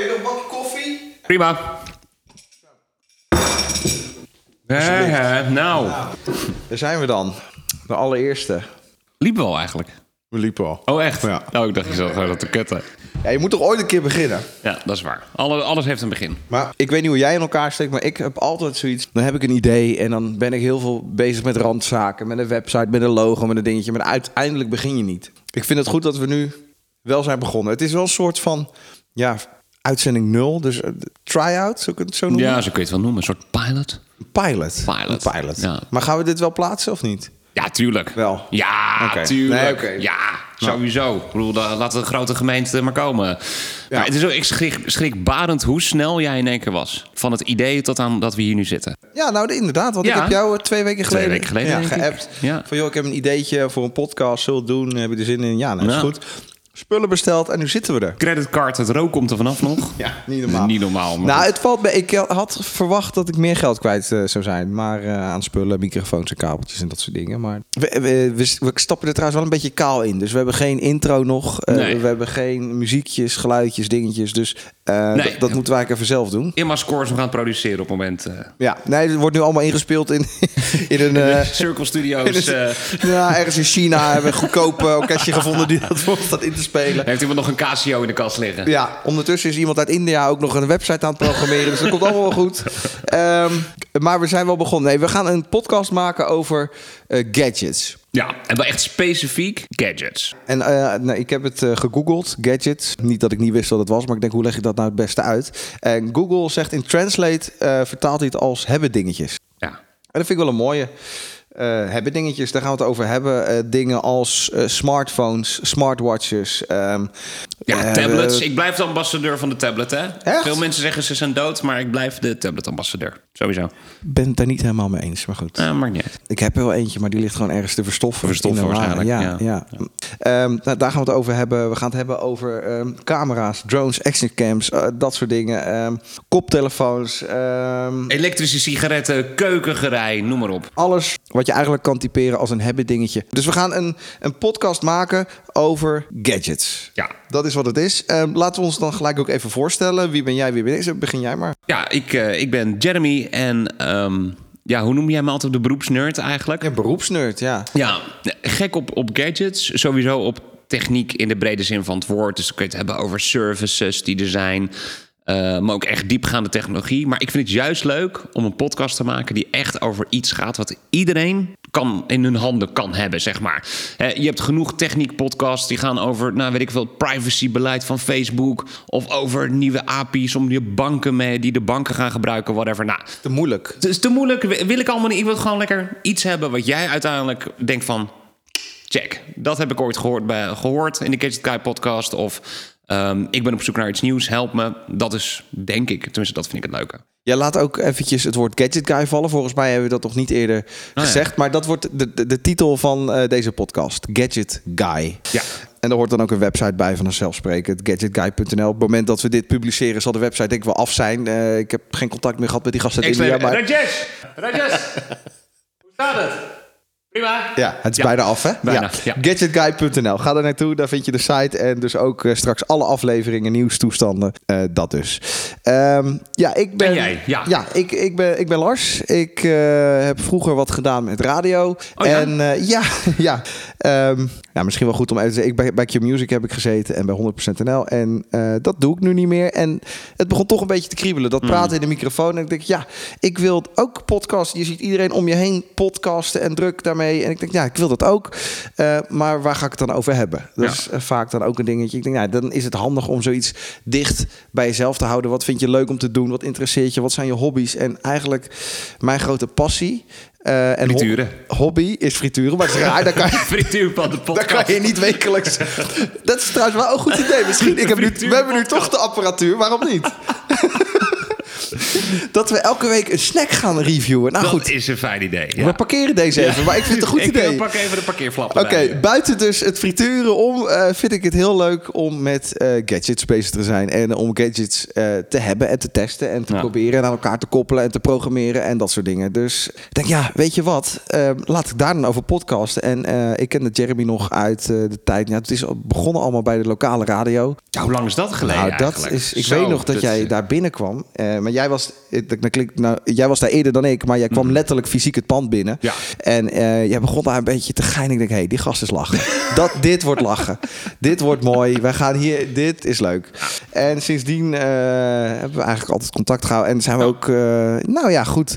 wil je nog een bakje koffie? Prima. Eh, nou, Daar zijn we dan. De allereerste. liepen we al eigenlijk. We liepen al. Oh, echt? Ja. Oh, ik dacht je zou dat te kutten. Ja, je moet toch ooit een keer beginnen? Ja, dat is waar. Alle, alles heeft een begin. Maar ik weet niet hoe jij in elkaar steekt, maar ik heb altijd zoiets. Dan heb ik een idee en dan ben ik heel veel bezig met randzaken, met een website, met een logo, met een dingetje. Maar uiteindelijk begin je niet. Ik vind het goed dat we nu wel zijn begonnen. Het is wel een soort van, ja, uitzending nul. Dus uh, try-out, zou ik het zo noemen? Ja, zo kun je het wel noemen. Een soort pilot. Pilot. Pilot. Een pilot. Ja. Maar gaan we dit wel plaatsen of niet? Ja, tuurlijk. Wel. Ja, Oké. tuurlijk. Nee. Ja, sowieso. Ik bedoel, laat de grote gemeente maar komen. Maar het is ook, ik schrik, schrikbarend hoe snel jij in één keer was. Van het idee tot aan dat we hier nu zitten. Ja, nou inderdaad. Want Ja. ik heb jou eh, twee weken geleden, weken geleden, ja, geappt. Ja. Van joh, ik heb een ideetje voor een podcast. Zullen we het doen? Heb je er zin in? Ja, nou is Ja. goed. Spullen besteld en nu zitten we er. Creditcard, het rook komt er vanaf nog. Ja, niet normaal. Niet normaal. maar Nou, het valt me. Ik had verwacht dat ik meer geld kwijt eh, zou zijn. Maar eh, aan spullen, microfoons en kabeltjes en dat soort dingen. Maar we, we, we, we stappen er trouwens wel een beetje kaal in. Dus we hebben geen intro nog. Nee. We hebben geen muziekjes, geluidjes, dingetjes. Dus eh, Nee. dat, dat moeten eigenlijk even zelf doen. Imma Scores, we gaan produceren op het moment. eh Ja, nee, het wordt nu allemaal ingespeeld in, in een... eh, Circle Studios. een- ja, ergens in China hebben we een goedkoop eh, orkestje gevonden die dat voor ons staat in te spelen. heeft iemand nog een Casio in de kast liggen? Ja, ondertussen is iemand uit India ook nog een website aan het programmeren. Dus dat komt allemaal wel goed. Ehm, maar we zijn wel begonnen. Nee, we gaan een podcast maken over gadgets. Ja, en wel echt specifiek gadgets. En eh, nou, ik heb het eh, gegoogeld, gadgets. Niet dat ik niet wist wat het was, maar ik denk, hoe leg ik dat nou het beste uit? En Google zegt in Translate, eh, vertaalt hij het als hebben dingetjes. Ja. En dat vind ik wel een mooie. Eh, hebben dingetjes, daar gaan we het over hebben. Eh, dingen als eh, smartphones, smartwatches. ehm, Ja, tablets. Ik blijf de ambassadeur van de tablet, hè? Echt? Veel mensen zeggen ze zijn dood, maar ik blijf de tablet-ambassadeur. Sowieso. ben het daar niet helemaal mee eens, maar goed. Ja, maakt niet. Ik heb er wel eentje, maar die ligt gewoon ergens te verstoffen. Verstoffen waarschijnlijk, Ja, ja. Ehm, nou, daar gaan we het over hebben. We gaan het hebben over ehm, camera's, drones, actioncams, eh, dat soort dingen. Koptelefoons. Elektrische sigaretten, keukengerei, noem maar op. alles wat je eigenlijk kan typeren als een hebben dingetje. Dus we gaan een, een podcast maken over gadgets. Ja. Dat is wat het is. Ehm, laten we ons dan gelijk ook even voorstellen. Wie ben jij, wie ben ik? Begin jij maar. Ja, ik, eh, ik ben Jeremy en... ehm, ja, hoe noem jij me altijd de beroepsnerd eigenlijk? Ja, beroepsnerd, ja. Ja, gek op, op gadgets. Sowieso op techniek in de brede zin van het woord. Dus dan kun je het hebben over services die er zijn. Eh, maar ook echt diepgaande technologie. Maar ik vind het juist leuk om een podcast te maken die echt over iets gaat wat iedereen kan, in hun handen kan hebben, zeg maar. Je hebt genoeg techniek-podcasts die gaan over, nou weet ik veel, privacybeleid van Facebook. Of over nieuwe API's om je banken mee, die de banken gaan gebruiken, whatever. Nou, Te moeilijk. het is te moeilijk. Wil ik allemaal niet. Ik wil gewoon lekker iets hebben wat jij uiteindelijk denkt van... Check, dat heb ik ooit gehoord, bij, gehoord in de Gadget Guy podcast. Of ehm, ik ben op zoek naar iets nieuws, help me. Dat is, denk ik, tenminste dat vind ik het leuke. Jij laat ook eventjes het woord Gadget Guy vallen. Volgens mij hebben we dat nog niet eerder ja. gezegd. Maar dat wordt de, de, de titel van eh, deze podcast. Gadget Guy. Ja. En er hoort dan ook een website bij van zelfsprekend. Gadgetguy.nl. Op het moment dat we dit publiceren zal de website denk ik wel af zijn. Eh, ik heb geen contact meer gehad met die gasten uit India. Maar Rajesh! Rajesh! Hoe staat het? Prima. ja, het is Ja. bijna af hè? Bijna, ja. Gadgetguy.nl. Ga er naartoe, daar vind je de site. En dus ook eh, straks alle afleveringen, nieuwstoestanden. Eh, dat dus. Ehm, ja, ik ben... En jij? Ja. ik, ik, ben, ik ben Lars. Ik eh, heb vroeger wat gedaan met radio. Oh ja? En ja, ja. Ja, misschien wel goed om even te zeggen. Ik bij, bij Q Music heb ik gezeten en bij 100% NL. En eh, dat doe ik nu niet meer. En het begon toch een beetje te kriebelen. Dat praten in de microfoon. En ik denk, ja, ik wil ook podcasten. Je ziet iedereen om je heen podcasten en druk daarmee. En ik denk, ja, ik wil dat ook. Eh, maar waar ga ik het dan over hebben? Dat Ja. is eh, vaak dan ook een dingetje. Ik denk, ja, dan is het handig om zoiets dicht bij jezelf te houden. Wat vind je leuk om te doen? Wat interesseert je? Wat zijn je hobby's? En eigenlijk mijn grote passie. Eh, en ho- Frituren. hobby is frituren, maar het is raar. Daar kan je, Frituur van de kan je niet wekelijks. Dat is trouwens wel een goed idee. Misschien. Ik heb nu, we hebben nu toch de apparatuur. Waarom niet? Dat we elke week een snack gaan reviewen. Nou Dat goed, is een fijn idee. ja. we parkeren deze even, maar ik vind het een goed ik idee. eh, pak even de parkeerflap Oké, buiten dus het frituren om, eh, vind ik het heel leuk om met eh, gadgets bezig te zijn. En om gadgets eh, te hebben en te testen en te Ja. proberen en aan elkaar te koppelen en te programmeren en dat soort dingen. Dus ik denk, ja, weet je wat, Eh, laat ik daar dan over podcasten. En eh, ik kende Jeremy nog uit eh, de tijd, ja, het is begonnen allemaal bij de lokale radio. Ja, hoe lang is dat geleden Nou, dat eigenlijk? is, ik Zo, weet nog dat, dat- jij daar binnenkwam. Eh, maar jij was, eh, dat, dat klinkt, nou, jij was daar eerder dan ik, maar jij kwam letterlijk fysiek het pand binnen. Ja. En eh, jij begon daar een beetje te geinen. Ik denk, hé, hey, die gast is lachen. dat, dit wordt lachen. dit wordt mooi. Wij gaan hier, dit is leuk. En sindsdien eh, hebben we eigenlijk altijd contact gehouden. En zijn we ook, eh, nou ja, goed.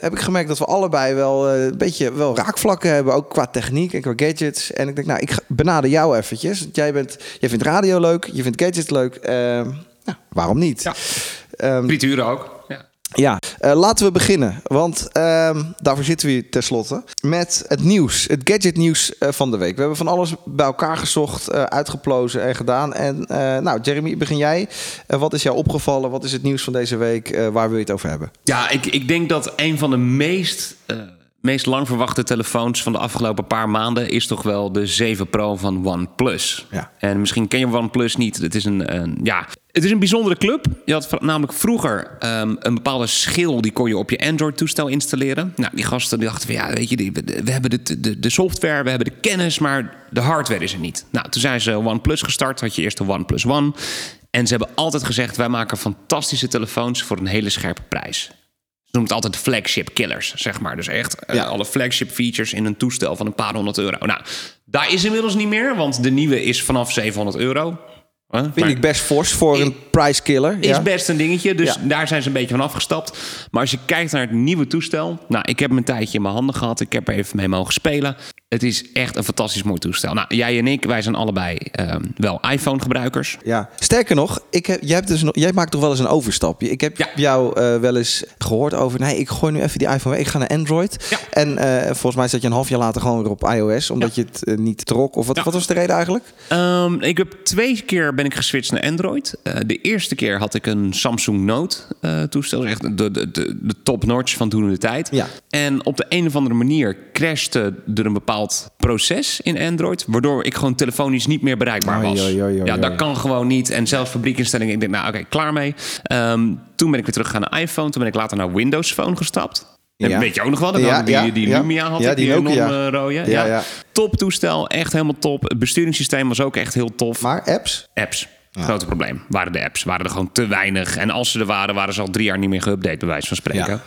heb ik gemerkt dat we allebei wel een beetje wel raakvlakken hebben. Ook qua techniek en qua gadgets. En ik denk, nou, ik benader jou eventjes. Want Jij, bent, jij vindt radio leuk, je vindt gadgets leuk. Eh, nou, waarom niet? Ja. Ehm, Frituren ook. Ja. eh, laten we beginnen. Want ehm, daarvoor zitten we tenslotte. Met het nieuws, het gadgetnieuws eh, van de week. We hebben van alles bij elkaar gezocht, eh, uitgeplozen en gedaan. En nou, Jeremy, begin jij. Wat is jou opgevallen? Wat is het nieuws van deze week? Waar wil je het over hebben? Ja, ik, ik denk dat een van de meest, meest lang verwachte telefoons van de afgelopen paar maanden is toch wel de 7 Pro van OnePlus. Ja. En misschien ken je OnePlus niet. Het is een, een- ja, het is een bijzondere club. Je had namelijk vroeger ehm, een bepaalde schil die kon je op je Android-toestel installeren. Nou, die gasten die dachten van ja, weet je, die, we hebben de, de, de software, we hebben de kennis, maar de hardware is er niet. Nou, toen zijn ze OnePlus gestart, had je eerst de OnePlus One. En ze hebben altijd gezegd: wij maken fantastische telefoons voor een hele scherpe prijs. Ze noemen het altijd flagship killers, zeg maar. Dus echt eh, Ja. alle flagship features in een toestel van een paar honderd euro. Nou, daar is inmiddels niet meer, want de nieuwe is vanaf 700 euro. Huh? Vind Maar ik best fors voor een price killer. is ja? best een dingetje, dus Ja. daar zijn ze een beetje van afgestapt. Maar als je kijkt naar het nieuwe toestel... Nou, ik heb hem een tijdje in mijn handen gehad. Ik heb er even mee mogen spelen. Het is echt een fantastisch mooi toestel. Nou, jij en ik, wij zijn allebei ehm, wel iPhone-gebruikers. Ja, sterker nog, ik heb, jij, hebt dus nog, jij maakt toch wel eens een overstapje. Ik heb Ja. jou eh, wel eens gehoord over, nee, ik gooi nu even die iPhone weg, ik ga naar Android. Ja. En eh, volgens mij zat je een half jaar later gewoon weer op iOS, omdat je het eh, niet trok. Of wat, wat was de reden eigenlijk? Ehm, ik heb twee keer ben ik geswitcht naar Android. De eerste keer had ik een Samsung Note toestel. Dus echt de, de, de, de top-notch van toen de tijd. Ja. En op de een of andere manier crashte er een bepaald proces in Android... waardoor ik gewoon telefonisch niet meer bereikbaar was. ja, dat kan gewoon niet. En zelfs fabriekinstellingen, ik denk, nou oké, klaar mee. Ehm, toen ben ik weer teruggegaan naar iPhone. Toen ben ik later naar Windows Phone gestapt. Ja. Weet je ook nog wel? Dat Ja, die, ja, die. Lumia had ik, die die, enorme rode. Ja. Top toestel, echt helemaal top. Het besturingssysteem was ook echt heel tof. Maar apps? Apps. Grote probleem. Waren de apps. Waren er gewoon te weinig. En als ze er waren, waren ze al drie jaar niet meer geüpdate, bij wijze van spreken.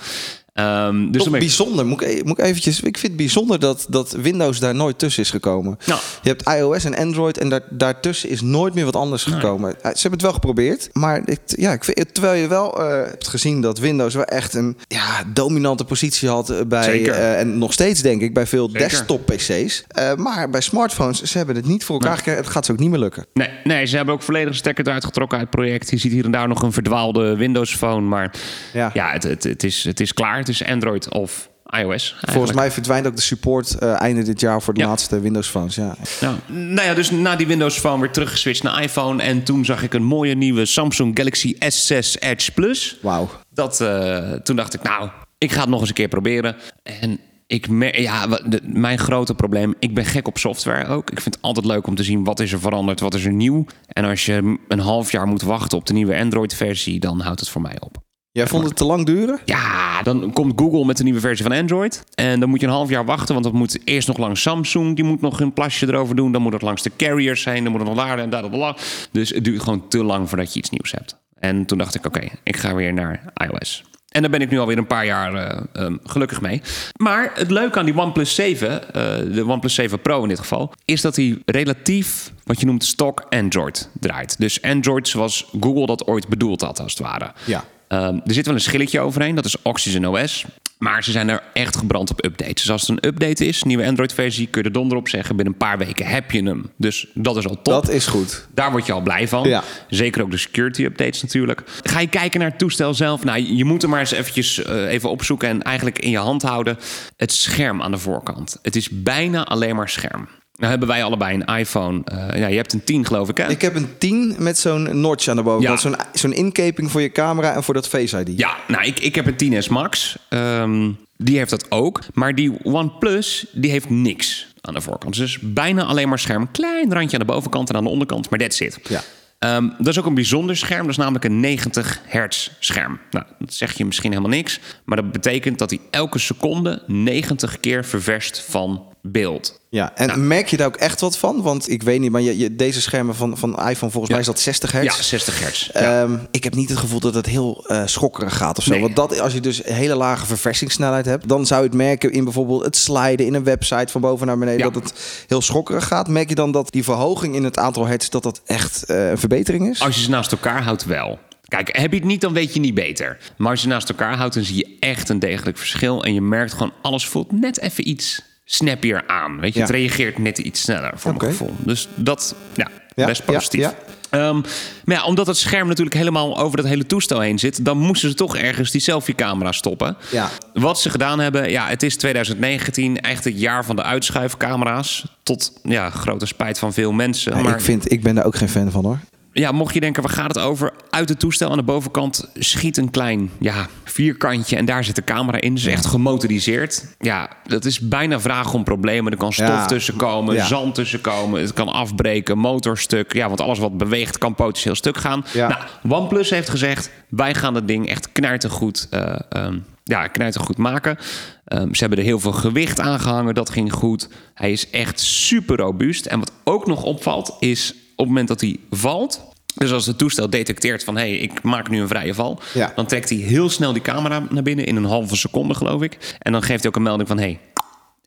Ehm, dus Toch bijzonder. Moet ik, e- moet ik eventjes. Ik vind het bijzonder dat, dat Windows daar nooit tussen is gekomen. Ja. Je hebt iOS en Android en daar, daartussen is nooit meer wat anders gekomen. Eh, Ze hebben het wel geprobeerd, maar ik, ja, ik vind, terwijl je wel eh, hebt gezien dat Windows wel echt een ja, dominante positie had eh, bij en nog steeds denk ik bij veel Zeker. desktop PC's. Eh, maar bij smartphones ze hebben het niet voor elkaar gekregen. Het gaat ze ook niet meer lukken. Nee, nee, ze hebben ook volledig stekker eruit getrokken uit het project. Je ziet hier en daar nog een verdwaalde Windows Phone. Maar Ja. ja, het, het, het, is, het is klaar. Is Android of iOS. eigenlijk. Volgens mij verdwijnt ook de support eh, einde dit jaar voor de Ja. laatste Windows phones. Ja. Ja. Nou ja, dus na die Windows Phone weer teruggeswitcht naar iPhone. En toen zag ik een mooie nieuwe Samsung Galaxy S6 Edge Plus. Wauw. Dat, eh, toen dacht ik, nou, ik ga het nog eens een keer proberen. En ik mer- ja, de- mijn grote probleem, ik ben gek op software ook. Ik vind het altijd leuk om te zien wat is er veranderd, wat is er nieuw. En als je een half jaar moet wachten op de nieuwe Android-versie, dan houdt het voor mij op. Jij vond het te lang duren? Ja, dan komt Google met de nieuwe versie van Android. En dan moet je een half jaar wachten, want dat moet eerst nog langs Samsung. Die moet nog een plasje erover doen. Dan moet het langs de carriers zijn. Dan moet het nog daar en daar. Dus het duurt gewoon te lang voordat je iets nieuws hebt. En toen dacht ik, oké, ik ga weer naar iOS. En daar ben ik nu alweer een paar jaar eh, ehm, gelukkig mee. Maar het leuke aan die OnePlus 7, eh, de OnePlus 7 Pro in dit geval, is dat hij relatief wat je noemt stock Android draait. Dus Android zoals Google dat ooit bedoeld had, als het ware. Ja. Ehm, er zit wel een schilletje overheen, dat is Oxygen OS. Maar ze zijn er echt gebrand op updates. Dus als het een update is, nieuwe Android-versie, kun je er donder op zeggen. Binnen een paar weken heb je hem. Dus dat is al top. Dat is goed. Daar word je al blij van. Ja. Zeker ook de security updates natuurlijk. Ga je kijken naar het toestel zelf? Nou, je moet er maar eens eventjes eh, even opzoeken en eigenlijk in je hand houden. Het scherm aan de voorkant. Het is bijna alleen maar scherm. Nou hebben wij allebei een iPhone. Eh, ja, je hebt een 10 geloof ik hè? Ik heb een 10 met zo'n notch aan de bovenkant. Ja. Zo'n zo'n inkeping voor je camera en voor dat Face ID. Ja, nou, ik, ik heb een 10S Max. Ehm, die heeft dat ook. Maar die OnePlus, die heeft niks aan de voorkant. Dus bijna alleen maar scherm. Klein randje aan de bovenkant en aan de onderkant. Maar that's it. Ja. Ehm, dat is ook een bijzonder scherm. Dat is namelijk een 90 hertz scherm. Nou, dat zeg je misschien helemaal niks. Maar dat betekent dat hij elke seconde 90 keer ververst van beeld. Ja, en merk je daar ook echt wat van? Want ik weet niet, maar je, je, deze schermen van, van iPhone, volgens mij is dat 60 hertz. Ja, 60 hertz. Ja. Ehm, ik heb niet het gevoel dat het heel eh schokkerig gaat of zo. Nee. Want dat, als je dus hele lage verversingssnelheid hebt, dan zou je het merken in bijvoorbeeld het sliden in een website van boven naar beneden, dat het heel schokkerig gaat. Merk je dan dat die verhoging in het aantal hertz, dat dat echt eh, een verbetering is? Als je ze naast elkaar houdt, wel. Kijk, heb je het niet, dan weet je niet beter. Maar als je naast elkaar houdt, dan zie je echt een degelijk verschil. En je merkt gewoon, alles voelt net even iets snappier aan. Weet je, Ja. het reageert net iets sneller, voor mijn gevoel. Dus dat, ja, Ja, best positief. ja. Ehm, maar ja, omdat het scherm natuurlijk helemaal over dat hele toestel heen zit... dan moesten ze toch ergens die selfie-camera stoppen. Ja. Wat ze gedaan hebben, ja, het is 2019, echt het jaar van de uitschuifcamera's. Tot ja, grote spijt van veel mensen. Ja, maar ik, vind, ik ben daar ook geen fan van hoor. Ja, mocht je denken, waar gaat het over? Uit het toestel aan de bovenkant schiet een klein ja, vierkantje en daar zit de camera in. Dus echt gemotoriseerd. Ja, dat is bijna vragen om problemen. Er kan stof Ja. tussen komen, Ja. zand tussen komen. Het kan afbreken, motorstuk. Ja, want alles wat beweegt kan potentieel stuk gaan. Ja. Nou, OnePlus heeft gezegd, wij gaan het ding echt knijtergoed, eh ehm ja, knijtergoed maken. Ehm, ze hebben er heel veel gewicht aan gehangen, dat ging goed. Hij is echt super robuust. En wat ook nog opvalt, is op het moment dat hij valt... Dus als het toestel detecteert van... hé, hey, ik maak nu een vrije val... Ja. dan trekt hij heel snel die camera naar binnen... in een halve seconde, geloof ik. En dan geeft hij ook een melding van... hé, hey,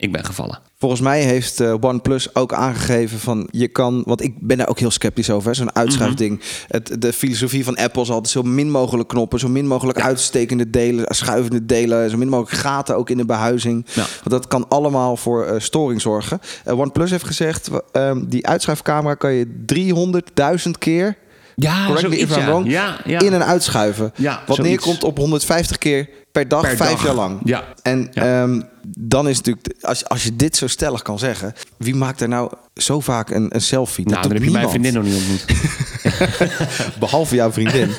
ik ben gevallen. Volgens mij heeft eh, OnePlus ook aangegeven van je kan, want ik ben daar ook heel sceptisch over, zo'n uitschuifding. Het, de filosofie van Apple is altijd zo min mogelijk knoppen, zo min mogelijk uitstekende delen, schuivende delen, zo min mogelijk gaten ook in de behuizing. Ja. Want dat kan allemaal voor eh, storing zorgen. Eh, OnePlus heeft gezegd, ehm, die uitschuifcamera kan je 300.000 keer Ja, correct I'm ja. wrong, Ja, ja. in en uitschuiven. Ja, wat zoiets. neerkomt op 150 keer per dag, Per vijf dag. jaar lang. Ja. En Ja. Dan is natuurlijk, als, als je dit zo stellig kan zeggen, wie maakt er nou zo vaak een, een selfie? Dat Nou, dan doet heb je mijn vriendin nog niet ontmoet. Behalve jouw vriendin.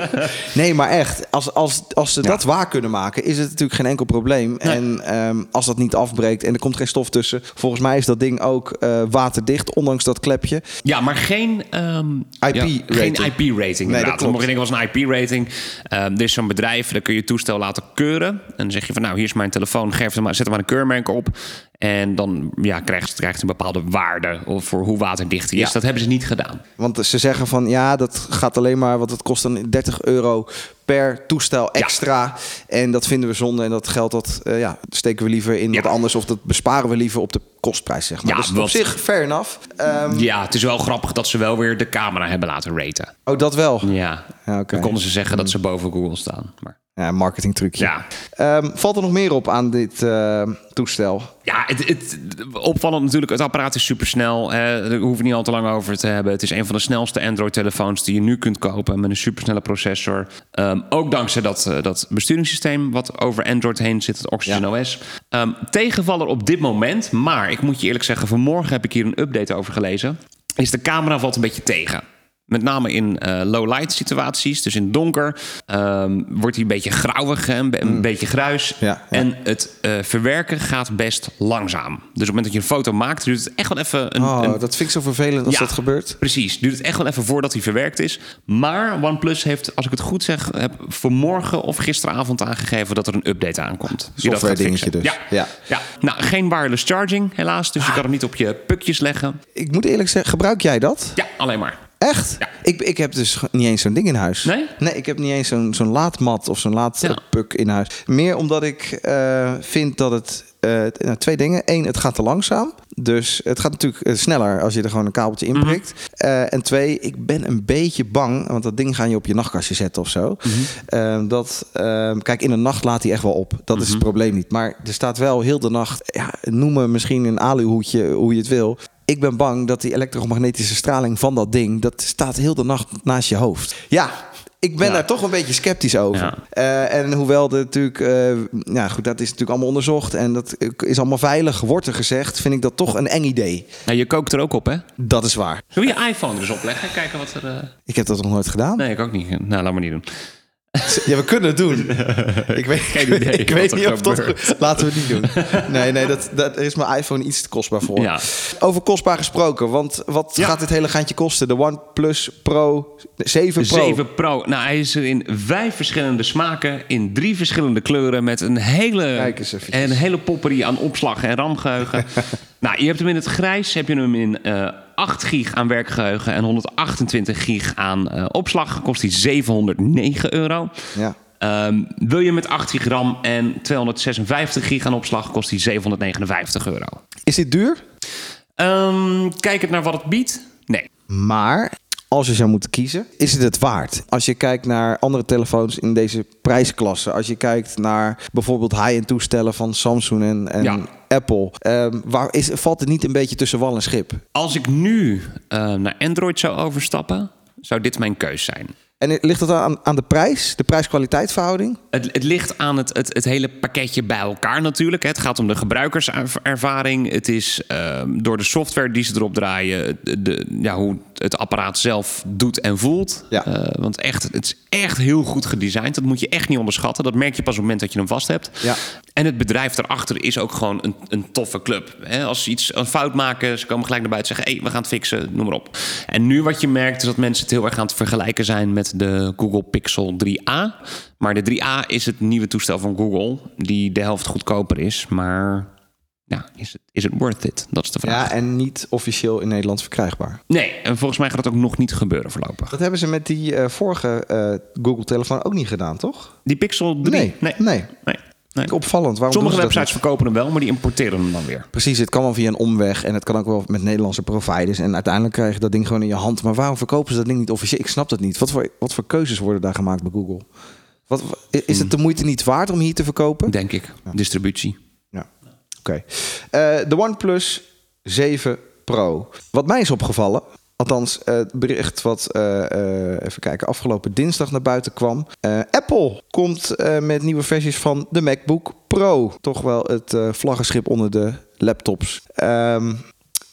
nee, maar echt, als, als, als ze dat waar kunnen maken, is het natuurlijk geen enkel probleem. En ehm, als dat niet afbreekt en er komt geen stof tussen, volgens mij is dat ding ook eh, waterdicht, ondanks dat klepje. Ja, maar geen ehm, IP-rating. ja, geen IP-rating. Nee, dat. Dan mocht denken, was een IP-rating. Ehm er is zo'n bedrijf, daar kun je toestel laten keuren. En dan zeg je van, nou, hier is mijn telefoon, geef er maar, zet er maar een keurmerk op. En dan ja, krijgt, krijgt een bepaalde waarde of voor hoe waterdicht hij is. Ja. Dat hebben ze niet gedaan. Want ze zeggen van ja, dat gaat alleen maar, want het kost dan 30 euro per toestel extra. En dat vinden we zonde. En dat geld dat eh, ja, steken we liever in Ja. wat anders. Of dat besparen we liever op de kostprijs, zeg maar. Ja, dus op zich, fair enough. Ehm, Ja, het is wel grappig dat ze wel weer de camera hebben laten raten. oh, dat wel. Ja, Ja, dan konden ze zeggen dat ze boven Google staan. Maar Ja, marketing trucje. ja, Ehm, valt er nog meer op aan dit eh, toestel? Ja, het, het, opvallend natuurlijk, het apparaat is supersnel. Hè. Daar hoeven we niet al te lang over te hebben. Het is een van de snelste Android-telefoons die je nu kunt kopen met een supersnelle processor. Ehm, ook dankzij dat, eh, dat besturingssysteem wat over Android heen zit, het Oxygen Ja. OS. Ehm, tegenvaller op dit moment, maar ik moet je eerlijk zeggen, vanmorgen heb ik hier een update over gelezen. Is de camera valt een beetje tegen. Met name in eh, low-light situaties, dus in het donker, ehm, wordt hij een beetje grauwig, hè, een, een beetje gruis. Mm. Ja, ja. En het eh, verwerken gaat best langzaam. Dus op het moment dat je een foto maakt, duurt het echt wel even een. Oh, een- dat vind ik zo vervelend als Ja. dat gebeurt. Precies, duurt het echt wel even voordat hij verwerkt is. Maar OnePlus heeft, als ik het goed zeg, heb vanmorgen of gisteravond aangegeven dat er een update aankomt. Software dingetje dus. Ja. Ja. Ja. Nou, geen wireless charging helaas, dus je kan hem niet op je pukjes leggen. Ik moet eerlijk zeggen, gebruik jij dat? Ja, alleen maar. Echt? Ja. Ik, ik heb dus niet eens zo'n ding in huis. Nee? Nee, ik heb niet eens zo'n zo'n laadmat of zo'n Ja. laadpuk in huis. Meer omdat ik eh, vind dat het... eh, nou, twee dingen. Eén, het gaat te langzaam. Dus het gaat natuurlijk eh, sneller als je er gewoon een kabeltje in prikt. Eh, en twee, ik ben een beetje bang... want dat ding ga je op je nachtkastje zetten of zo. Eh, dat, eh, kijk, in de nacht laat hij echt wel op. Dat is het probleem niet. Maar er staat wel heel de nacht... Ja, noem me misschien een aluhoedje, hoe je het wil... Ik ben bang dat die elektromagnetische straling van dat ding, dat staat heel de nacht naast je hoofd. Ja, ik ben Ja. daar toch een beetje sceptisch over. Ja. Eh, en hoewel de natuurlijk, eh, ja goed, dat is natuurlijk allemaal onderzocht en dat is allemaal veilig, wordt er gezegd, vind ik dat toch een eng idee. Nou, je kookt er ook op, hè? Dat is waar. Zullen we je iPhone er eens opleggen? Kijken wat er... eh, Ik heb dat nog nooit gedaan. Nee, ik ook niet. Nou, laat maar niet doen. Ja, we kunnen het doen. ik weet, Geen idee ik weet niet of dat Laten we het niet doen. Nee, nee, dat, dat, er is mijn iPhone iets te kostbaar voor. Ja. Over kostbaar gesproken, want wat Ja. gaat dit hele gaantje kosten? De OnePlus Pro 7 Pro. 7 Pro. Nou, hij is er in vijf verschillende smaken, in drie verschillende kleuren, met een hele, een hele popperie aan opslag en ramgeheugen. nou, je hebt hem in het grijs, heb je hem in eh 8 gig aan werkgeheugen en 128 gig aan eh, opslag. Kost hij 709 euro. Ja. Ehm, wil je met 8 gig RAM en 256 gig aan opslag, kost hij 759 euro. Is dit duur? Ehm kijk het naar wat het biedt. Nee. Maar als je zou moeten kiezen, is het het waard? Als je kijkt naar andere telefoons in deze prijsklasse, als je kijkt naar bijvoorbeeld high-end toestellen van Samsung en, en Ja. Apple, ehm, waar is, valt het niet een beetje tussen wal en schip? Als ik nu eh, naar Android zou overstappen, zou dit mijn keus zijn. En ligt dat aan, aan de prijs, de prijs-kwaliteit verhouding? Het, het ligt aan het, het, het hele pakketje bij elkaar natuurlijk. Het gaat om de gebruikerservaring. Het is ehm, door de software die ze erop draaien, de- ja, hoe het apparaat zelf doet en voelt. Ja. Eh, want echt, het is echt heel goed gedesigned. Dat moet je echt niet onderschatten. Dat merk je pas op het moment dat je hem vast hebt. Ja. En het bedrijf daarachter is ook gewoon een, een toffe club. Als ze iets een fout maken, ze komen gelijk naar buiten en zeggen: hé, we gaan het fixen, noem maar op. En nu wat je merkt is dat mensen het heel erg aan het vergelijken zijn met de Google Pixel 3a. Maar de 3a is het nieuwe toestel van Google, die de helft goedkoper is. Maar ja, is het, is het worth it? Dat is de vraag. Ja, en niet officieel in Nederland verkrijgbaar. Nee, en volgens mij gaat het ook nog niet gebeuren voorlopig. Dat hebben ze met die eh, vorige eh, Google-telefoon ook niet gedaan, toch? Die Pixel 3? Nee, nee. nee. nee, nee. Opvallend. Waarom Sommige dat websites verkopen hem wel, maar die importeren hem dan weer. Precies, het kan wel via een omweg en het kan ook wel met Nederlandse providers. En uiteindelijk krijg je dat ding gewoon in je hand. Maar waarom verkopen ze dat ding niet officieel? Ik snap dat niet. Wat voor, wat voor keuzes worden daar gemaakt bij Google? Wat, is het de moeite niet waard om hier te verkopen? Denk ik. Distributie. Oké. Eh, de OnePlus 7 Pro. Wat mij is opgevallen, althans eh, het bericht wat, eh, even kijken, afgelopen dinsdag naar buiten kwam. Apple komt met nieuwe versies van de MacBook Pro. Toch wel het vlaggenschip onder de laptops. Ehm,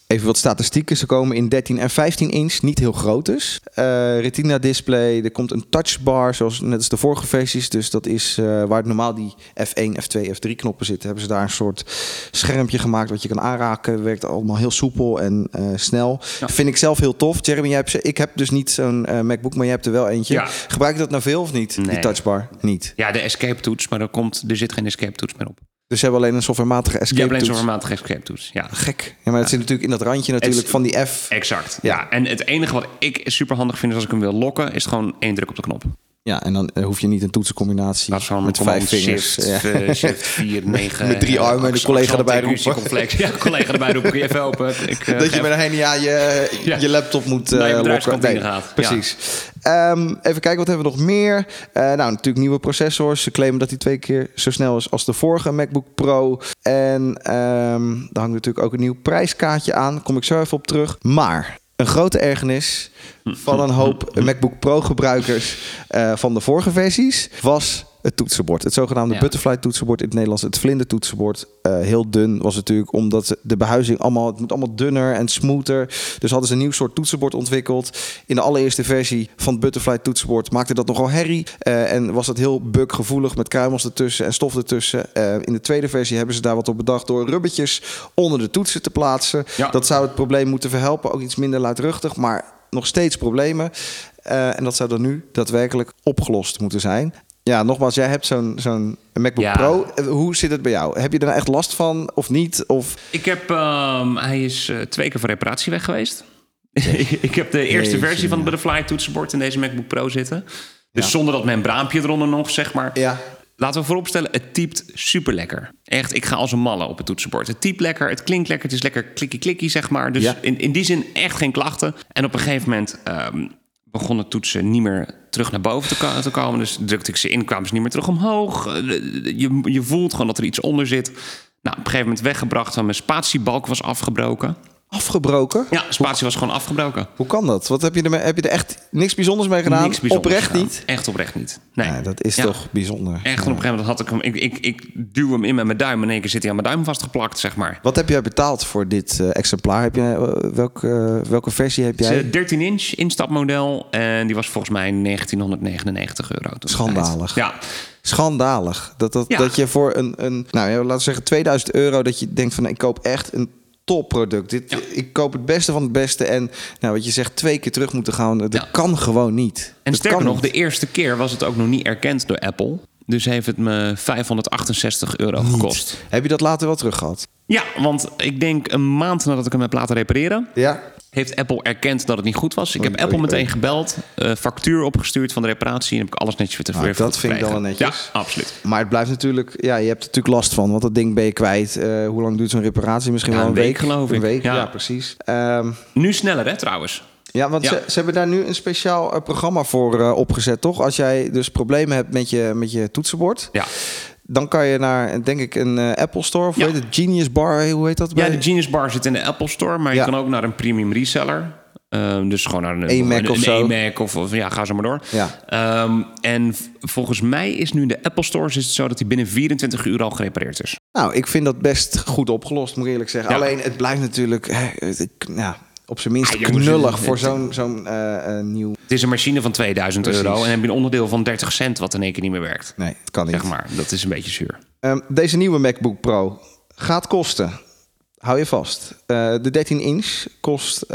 Even wat statistieken. Ze komen in 13 en 15 inch, niet heel groot dus. Eh, Retina display, er komt een touchbar, zoals net als de vorige versies. Dus dat is eh, waar normaal die F1, F2, F3 knoppen zitten. Hebben ze daar een soort schermpje gemaakt wat je kan aanraken. Werkt allemaal heel soepel en eh, snel. Ja. Vind ik zelf heel tof. Jeremy, jij hebt, ze- ik heb dus niet zo'n MacBook, maar jij hebt er wel eentje. Ja. Gebruik je dat nou veel of niet, die touchbar? Niet. Ja, de escape toets, maar er, komt, er zit geen escape toets meer op. Dus ze hebben alleen een softwarematige Je escape hebt alleen zo'n toets. formatige escape toets. Ja, Gek. Ja, maar het zit natuurlijk in dat randje natuurlijk van die F. exact. Ja. Ja. en het enige wat ik super handig vind is als ik hem wil lokken, is gewoon één druk op de knop. Ja, en dan eh, hoef je niet een toetsencombinatie met vijf vingers. Shift, Ja. eh, shift 4, 9. Met drie armen en de collega erbij roepen. Complex. Ja, collega erbij roepen. Kun je even open? Ik, eh, Dat je met een henia je, Ja. je laptop moet eh lokken. bedrijfskantine gaat. Precies. Ehm, even kijken, wat hebben we nog meer? Eh, nou, natuurlijk nieuwe processors. Ze claimen dat die twee keer zo snel is als de vorige MacBook Pro. En ehm daar hangt natuurlijk ook een nieuw prijskaartje aan. Daar kom ik zo even op terug. Maar een grote ergernis van een hoop MacBook Pro gebruikers eh, van de vorige versies was het toetsenbord. Het zogenaamde Ja. butterfly toetsenbord in het Nederlands. Het vlinder toetsenbord. Eh, heel dun was het natuurlijk omdat de behuizing allemaal... Het moet allemaal dunner en smoother. Dus hadden ze een nieuw soort toetsenbord ontwikkeld. In de allereerste versie van het butterfly toetsenbord maakte dat nogal herrie. Eh, en was dat heel buggevoelig met kruimels ertussen en stof ertussen. Eh, in de tweede versie hebben ze daar wat op bedacht... door rubbertjes onder de toetsen te plaatsen. Ja. Dat zou het probleem moeten verhelpen. Ook iets minder luidruchtig, maar nog steeds problemen. En dat zou dan nu daadwerkelijk opgelost moeten zijn. Ja, nogmaals, jij hebt zo'n zo'n MacBook Ja. Pro. Eh, Hoe zit het bij jou? Heb je er nou echt last van of niet? Of Ik heb, ehm, hij is eh, twee keer voor reparatie weg geweest. ik heb de eerste Jeetje, versie van het Butterfly toetsenbord in deze MacBook Pro zitten. Dus Ja. zonder dat membraampje eronder nog, zeg maar. ja, Laten we vooropstellen, het typt super lekker. Echt, ik ga als een malle op het toetsenbord. Het typt lekker, het klinkt lekker, het is lekker klikkie-klikkie, zeg maar. Dus Ja. in, in die zin echt geen klachten. En op een gegeven moment ehm, begon het toetsen niet meer terug naar boven te komen. Dus drukte ik ze in, kwamen ze niet meer terug omhoog. Eh, Je, je voelt gewoon dat er iets onder zit. Nou, op een gegeven moment weggebracht, want mijn spatiebalk was afgebroken. Afgebroken? Ja, spatie was gewoon afgebroken. Hoe kan dat? Wat heb je, er, heb je er echt niks bijzonders mee gedaan? Niks bijzonders Oprecht gedaan. niet? Echt oprecht niet. Nee. Ja, dat is Ja. toch bijzonder. Echt, op een gegeven moment had ik hem... Ik, ik, ik duw hem in met mijn duim en in één keer zit hij aan mijn duim vastgeplakt, zeg maar. Wat heb jij betaald voor dit eh, exemplaar? Heb jij, eh, welke, eh, welke versie heb Het is jij? een 13 inch instapmodel en die was volgens mij 1999 euro. Schandalig. Ja, Schandalig. Dat, dat, Ja. dat je voor een, een nou ja, laten we zeggen 2000 euro... dat je denkt van ik koop echt een topproduct. Dit, Ja. Ik koop het beste van het beste. En nou, wat je zegt, twee keer terug moeten gaan. Dat Ja. kan gewoon niet. en Dat sterker nog, niet. de eerste keer was het ook nog niet erkend door Apple. Dus heeft het me 568 euro gekost. Heb je dat later wel terug gehad? Ja, want ik denk een maand nadat ik hem heb laten repareren... Ja. Heeft Apple erkend dat het niet goed was. Ik heb Oei, Apple oei, meteen oei. gebeld, eh, factuur opgestuurd van de reparatie... en heb ik alles netjes weer te weer dat vind ik dan wel netjes. Ja, absoluut. Maar het blijft natuurlijk, ja, je hebt er natuurlijk last van, want dat ding ben je kwijt. Eh, hoe lang duurt zo'n reparatie? Misschien Ja, wel een een week, week, geloof Een ik. week, ja, Ja. precies. Ehm, Nu sneller, hè, trouwens. ja, want Ja. Ze, ze hebben daar nu een speciaal eh, programma voor opgezet, toch? Als jij dus problemen hebt met je, met je toetsenbord, Ja. Dan kan je naar, denk ik, een eh, Apple Store. Of hoe Ja. heet het? Genius Bar, hoe heet dat? Ja, bij- de Genius Bar zit in de Apple Store, maar Ja. je kan ook naar een premium reseller. Ehm, dus gewoon naar een een, of een zo. AMAC of, of ja, ga zo maar door. Ja. Ehm, en volgens mij is nu in de Apple Stores is het zo dat hij binnen 24 uur al gerepareerd is. Nou, ik vind dat best goed opgelost, moet ik eerlijk zeggen. Ja. Alleen, het blijft natuurlijk hè, het- ja, op zijn minst Ah, jongens, knullig voor zo'n zo'n eh, eh, nieuw... Het is een machine van 2000 Precies. euro en heb je een onderdeel van 30 cent wat in één keer niet meer werkt. Nee, het kan niet. Zeg maar, dat is een beetje zuur. Ehm, deze nieuwe MacBook Pro gaat kosten. Hou je vast. Eh, de 13 inch kost,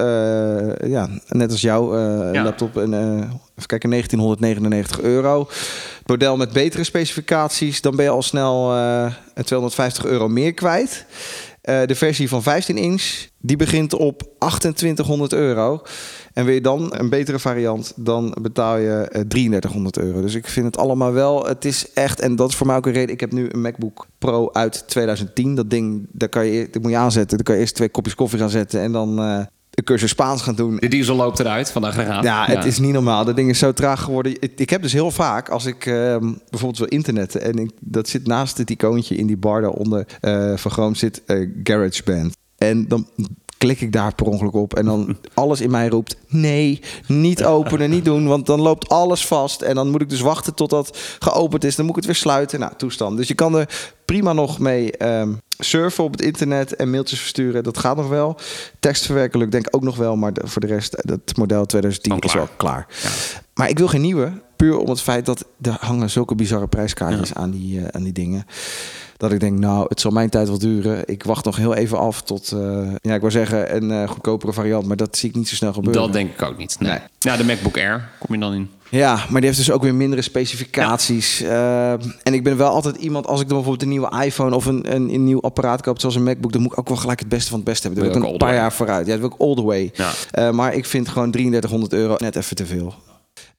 ja, net als jouw Ja. laptop, een, even kijken, 1999 euro. Het model met betere specificaties, dan ben je al snel eh 250 euro meer kwijt. Eh, de versie van 15 inch, die begint op 2800 euro. En wil je dan een betere variant, dan betaal je eh, 3300 euro. Dus ik vind het allemaal wel, het is echt, en dat is voor mij ook een reden. Ik heb nu een MacBook Pro uit 2010. Dat ding, daar kan je, dat moet je aanzetten. Dan kan je eerst twee kopjes koffie gaan zetten en dan eh een cursus Spaans gaan doen. De diesel loopt eruit van de aggregaat. Ja, het is niet normaal. Dat ding is zo traag geworden. Ik, ik heb dus heel vaak, als ik ehm, bijvoorbeeld wil internetten... en ik, dat zit naast het icoontje in die bar daaronder eh vergroomd zit eh, GarageBand. En dan klik ik daar per ongeluk op en dan alles in mij roept... nee, niet openen, niet doen, want dan loopt alles vast. En dan moet ik dus wachten tot dat geopend is. Dan moet ik het weer sluiten. Nou, toestand. Dus je kan er prima nog mee ehm, surfen op het internet en mailtjes versturen. Dat gaat nog wel. Tekstverwerken lukt denk ik ook nog wel, maar de- voor de rest, dat model 2010 Al is wel klaar. Ja. Maar ik wil geen nieuwe. Puur om het feit dat er hangen zulke bizarre prijskaartjes aan, die, eh, aan die dingen. Dat ik denk, nou, het zal mijn tijd wel duren. Ik wacht nog heel even af tot, eh, ja, ik wou zeggen, een eh, goedkopere variant. Maar dat zie ik niet zo snel gebeuren. Dat denk ik ook niet. Nee. Nee. Ja, de MacBook Air kom je dan in. Ja, maar die heeft dus ook weer mindere specificaties. En ik ben wel altijd iemand, als ik dan bijvoorbeeld een nieuwe iPhone of een, een, een nieuw apparaat koop, zoals een MacBook, dan moet ik ook wel gelijk het beste van het beste hebben. Dan Wil ik een paar jaar vooruit. Ja, dat wil ik all the way. Ja. Maar ik vind gewoon 3300 euro net even te veel.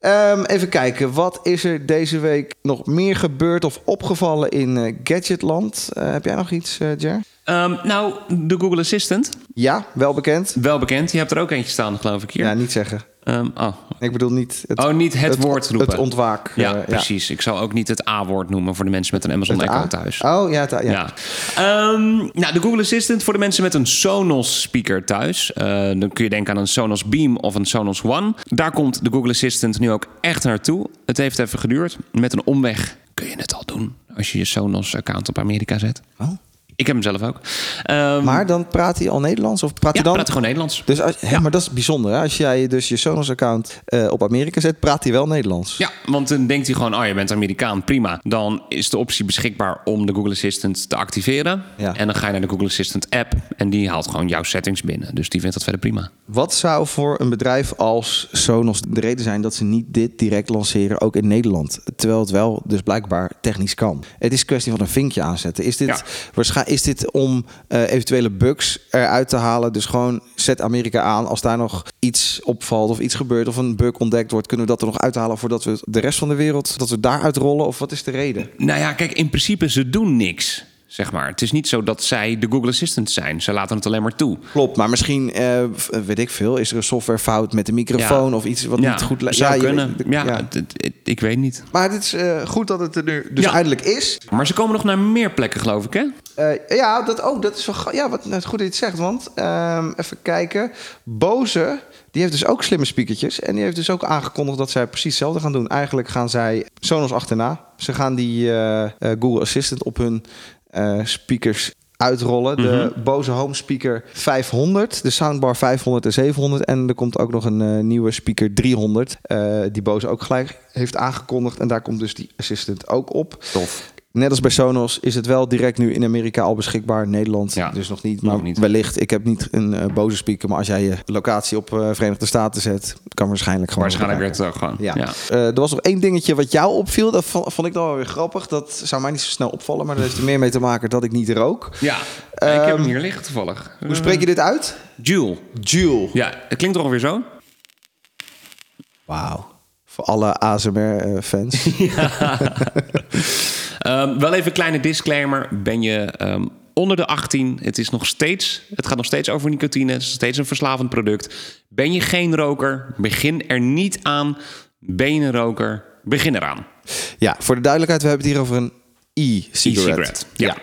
Ehm, even kijken, wat is er deze week nog meer gebeurd of opgevallen in eh, Gadgetland? Eh, heb jij nog iets, eh Jer? Ehm, nou, de Google Assistant. Ja, wel bekend. Wel bekend. Je hebt er ook eentje staan, geloof ik hier. Ja, niet zeggen. Ehm, oh. Ik bedoel niet het, oh, niet het, woord roepen. Het ontwaak. ja, eh, precies. Ik zou ook niet het A-woord noemen voor de mensen met een Amazon Het Echo A? thuis. Oh, ja, het A, ja. Ja. Ehm, nou, de Google Assistant voor de mensen met een Sonos speaker thuis. Eh, dan kun je denken aan een Sonos Beam of een Sonos One. Daar komt de Google Assistant nu ook echt naartoe. Het heeft even geduurd. Met een omweg kun je het al doen als je je Sonos account op Amerika zet. Oh. Ik heb hem zelf ook. Ehm, Maar dan praat hij al Nederlands? Of praat ja, hij dan... praat gewoon Nederlands. Dus als, hè, maar dat is bijzonder. Hè? Als jij dus je Sonos-account eh, op Amerika zet, praat hij wel Nederlands. Ja, want dan denkt hij gewoon, oh, je bent Amerikaan, prima. Dan is de optie beschikbaar om de Google Assistant te activeren. Ja. En dan ga je naar de Google Assistant app en die haalt gewoon jouw settings binnen. Dus die vindt dat verder prima. Wat zou voor een bedrijf als Sonos de reden zijn dat ze niet dit direct lanceren, ook in Nederland? Terwijl het wel dus blijkbaar technisch kan. Het is een kwestie van een vinkje aanzetten. Is dit, Ja. Is dit om eh, eventuele bugs eruit te halen? Dus gewoon zet Amerika aan. Als daar nog iets opvalt of iets gebeurt of een bug ontdekt wordt, kunnen we dat er nog uithalen voordat we de rest van de wereld, dat we daaruit rollen? Of wat is de reden? Nou ja, kijk, in principe, ze doen niks. Zeg maar. Het is niet zo dat zij de Google Assistant zijn. Ze laten het alleen maar toe. Klopt, maar misschien, eh, weet ik veel, is er een softwarefout met de microfoon Ja. of iets wat ja, niet goed lijkt. zou je kunnen. ja, ja. ik weet niet. Maar het is eh, goed dat het er nu dus Ja. eindelijk is. Maar ze komen nog naar meer plekken, geloof ik, hè? Eh, ja, dat, oh, dat is wel ja, wat, net goed dat je het zegt. Want ehm, even kijken. Bose, die heeft dus ook slimme speakertjes. En die heeft dus ook aangekondigd dat zij precies hetzelfde gaan doen. Eigenlijk gaan zij Sonos achterna. Ze gaan die Google Assistant op hun speakers uitrollen. De Bose Home Speaker 500, de soundbar 500 en 700. En er komt ook nog een eh, nieuwe speaker 300. eh, die Bose ook gelijk heeft aangekondigd. En daar komt dus die Assistant ook op. Tof. Net als bij Sonos is het wel direct nu in Amerika al beschikbaar. Nederland Ja, dus nog niet. nog Maar niet. wellicht. Ik heb niet een eh boze speaker. Maar als jij je locatie op eh, Verenigde Staten zet... kan waarschijnlijk gewoon... Waarschijnlijk werd het ook gewoon. Ja. Ja. Eh, er was nog één dingetje wat jou opviel. Dat vond, ik dan wel weer grappig. Dat zou mij niet zo snel opvallen. Maar dat heeft er meer mee te maken dat ik niet rook. Ja, ik heb Ehm, hem hier liggen toevallig. Hoe spreek je dit uit? Juul. Juul. Ja, het klinkt toch ongeveer zo? Wauw. Voor alle ASMR-fans. Ehm, wel even een kleine disclaimer. Ben je ehm, onder de 18, het, is nog steeds, het gaat nog steeds over nicotine. Het is nog steeds een verslavend product. Ben je geen roker, begin er niet aan. Ben je een roker, begin eraan. ja, voor de duidelijkheid. We hebben het hier over een e-cigarette. E-cigarette. Ja.